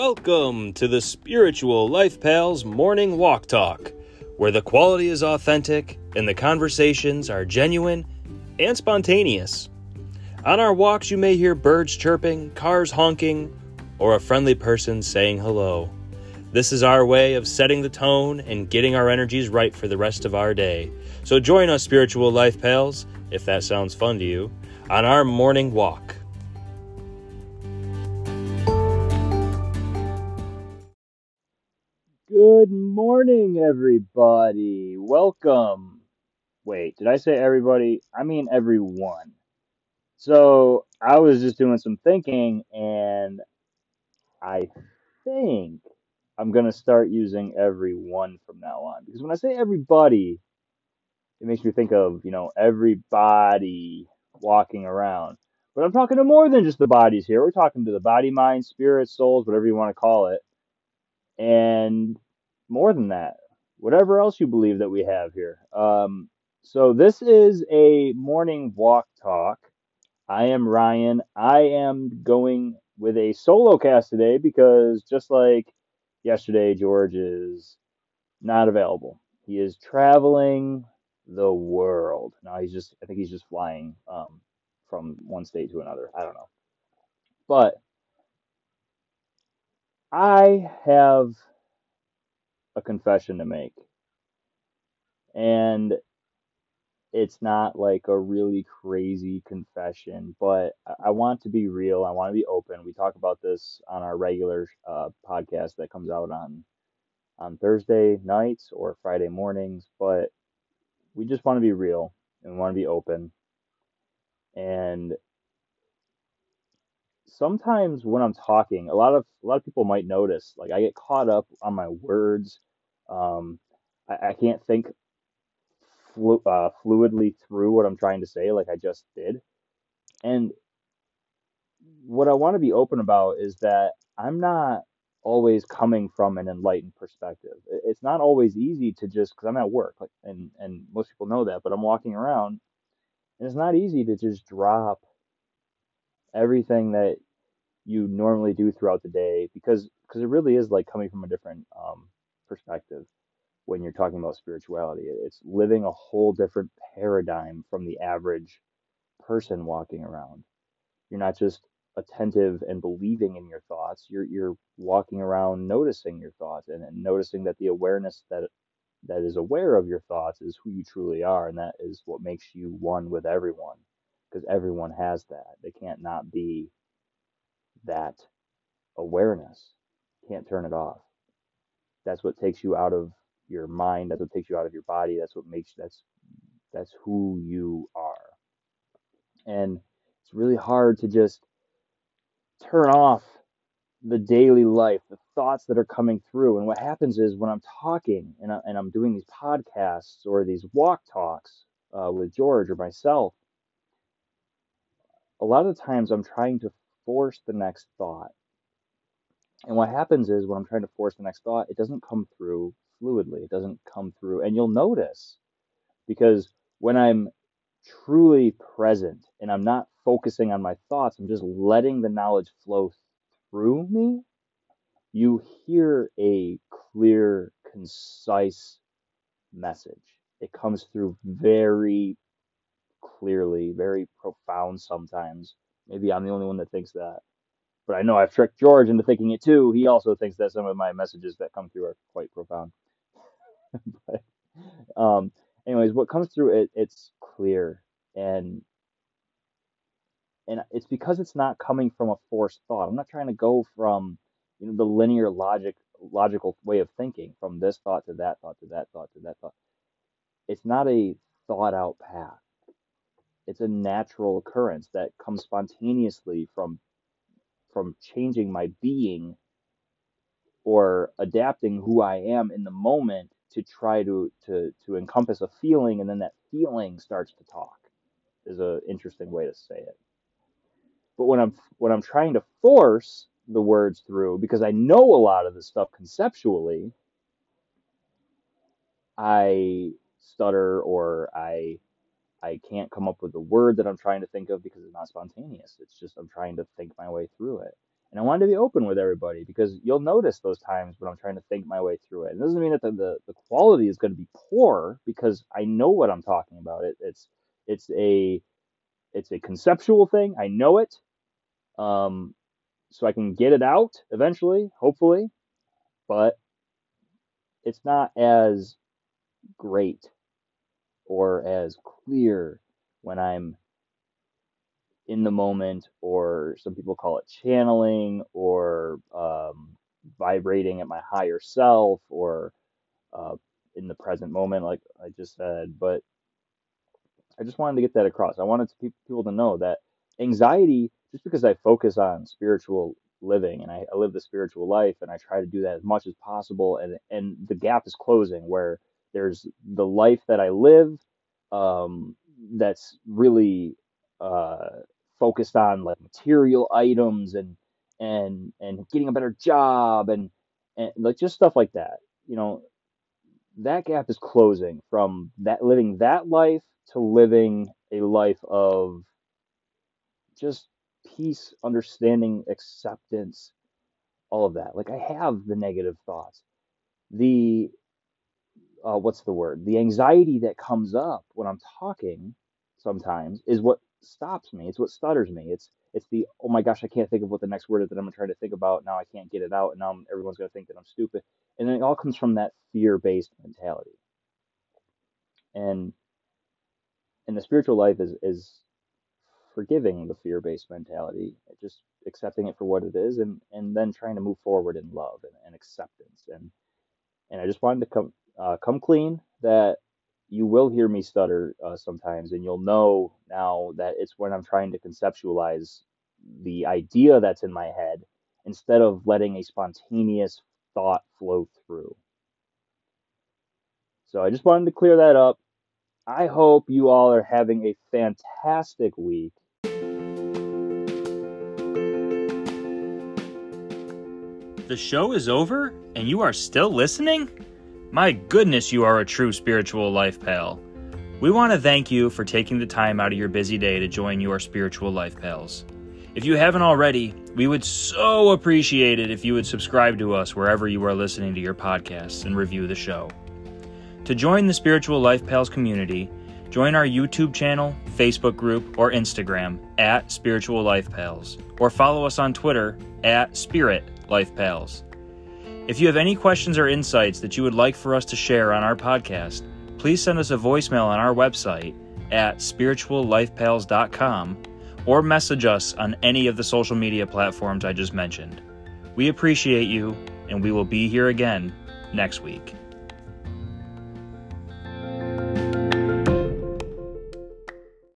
Welcome to the Spiritual Life Pals Morning Walk Talk, where the quality is authentic and the conversations are genuine and spontaneous. On our walks, you may hear birds chirping, cars honking, or a friendly person saying hello. This is our way of setting the tone and getting our energies right for the rest of our day. So join us, Spiritual Life Pals, if that sounds fun to you, on our morning walk. Morning, everybody. Welcome. Wait, did I say everybody? I mean everyone. So I was just doing some thinking, and I think I'm gonna start using everyone from now on. Because when I say everybody, it makes me think of, you know, everybody walking around. But I'm talking to more than just the bodies here. We're talking to the body, mind, spirit, souls, whatever you want to call it. And more than that, whatever else you believe that we have here. Um, so this is a morning walk talk. I am Ryan. I am going with a solo cast today because just like yesterday, George is not available. He is traveling the world. Now he's just, I think he's just flying um, from one state to another. I don't know. But I have a confession to make. And it's not like a really crazy confession, but I want to be real. I want to be open. We talk about this on our regular uh, podcast that comes out on on Thursday nights or Friday mornings, but we just want to be real and want to be open. And sometimes when I'm talking, a lot of a lot of people might notice like I get caught up on my words. Um, I, I can't think flu- uh, fluidly through what I'm trying to say, like I just did. And what I want to be open about is that I'm not always coming from an enlightened perspective. It's not always easy to just because I'm at work, like, and and most people know that, but I'm walking around, and it's not easy to just drop everything that you normally do throughout the day because because it really is like coming from a different um, perspective when you're talking about spirituality. It's living a whole different paradigm from the average person walking around. You're not just attentive and believing in your thoughts. You're you're walking around noticing your thoughts and, and noticing that the awareness that that is aware of your thoughts is who you truly are, and that is what makes you one with everyone. Because everyone has that. They can't not be that awareness. Can't turn it off. That's what takes you out of your mind. That's what takes you out of your body. That's what makes that's that's who you are. And it's really hard to just turn off the daily life, the thoughts that are coming through. And what happens is when I'm talking and, I, and I'm doing these podcasts or these walk talks uh, with George or myself, a lot of times I'm trying to force the next thought. And what happens is when I'm trying to force the next thought, it doesn't come through fluidly. It doesn't come through. And you'll notice because when I'm truly present and I'm not focusing on my thoughts, I'm just letting the knowledge flow through me, you hear a clear, concise message. It comes through very clearly, very profound sometimes. Maybe I'm the only one that thinks that. But I know I've tricked George into thinking it too. He also thinks that some of my messages that come through are quite profound. but um, anyways, what comes through it, it's clear and and it's because it's not coming from a forced thought. I'm not trying to go from you know the linear logic logical way of thinking from this thought to that thought to that thought to that thought. It's not a thought out path. It's a natural occurrence that comes spontaneously from from changing my being or adapting who I am in the moment to try to to to encompass a feeling and then that feeling starts to talk is an interesting way to say it. But when i'm when i'm trying to force the words through because i know a lot of this stuff conceptually i stutter or i i can't come up with the word that i'm trying to think of because it's not spontaneous it's just i'm trying to think my way through it And I wanted to be open with everybody because you'll notice those times when I'm trying to think my way through it. And it doesn't mean that the, the, the quality is going to be poor because I know what I'm talking about. It, it's it's a it's a conceptual thing. I know it. Um, so I can get it out eventually, hopefully, but it's not as great or as clear when I'm in the moment, or some people call it channeling, or um, vibrating at my higher self, or uh, in the present moment, like I just said. But I just wanted to get that across. I wanted to people to know that anxiety, just because I focus on spiritual living and I, I live the spiritual life and I try to do that as much as possible, and and the gap is closing where there's the life that I live um, that's really uh, focused on like material items and and and getting a better job and and like just stuff like that. You know, that gap is closing from that living that life to living a life of just peace, understanding, acceptance, all of that. Like I have the negative thoughts. The uh, what's the word? The anxiety that comes up when I'm talking sometimes is what stops me. It's what stutters me. It's it's the oh my gosh, I can't think of what the next word is that I'm trying to think about. Now I can't get it out, and now I'm, everyone's gonna think that I'm stupid. And it all comes from that fear-based mentality. And and the spiritual life is is forgiving the fear-based mentality, just accepting it for what it is, and and then trying to move forward in love and, and acceptance. And and I just wanted to come uh, come clean that you will hear me stutter uh, sometimes, and you'll know now that it's when I'm trying to conceptualize the idea that's in my head instead of letting a spontaneous thought flow through. So I just wanted to clear that up. I hope you all are having a fantastic week. The show is over and you are still listening? My goodness, you are a true spiritual life pal. We want to thank you for taking the time out of your busy day to join your spiritual life pals. If you haven't already, we would so appreciate it if you would subscribe to us wherever you are listening to your podcasts and review the show. To join the Spiritual Life Pals community, join our YouTube channel, Facebook group, or Instagram at Spiritual Life Pals, or follow us on Twitter at Spirit Life Pals. If you have any questions or insights that you would like for us to share on our podcast, please send us a voicemail on our website at spirituallifepals.com or message us on any of the social media platforms I just mentioned. We appreciate you, and we will be here again next week.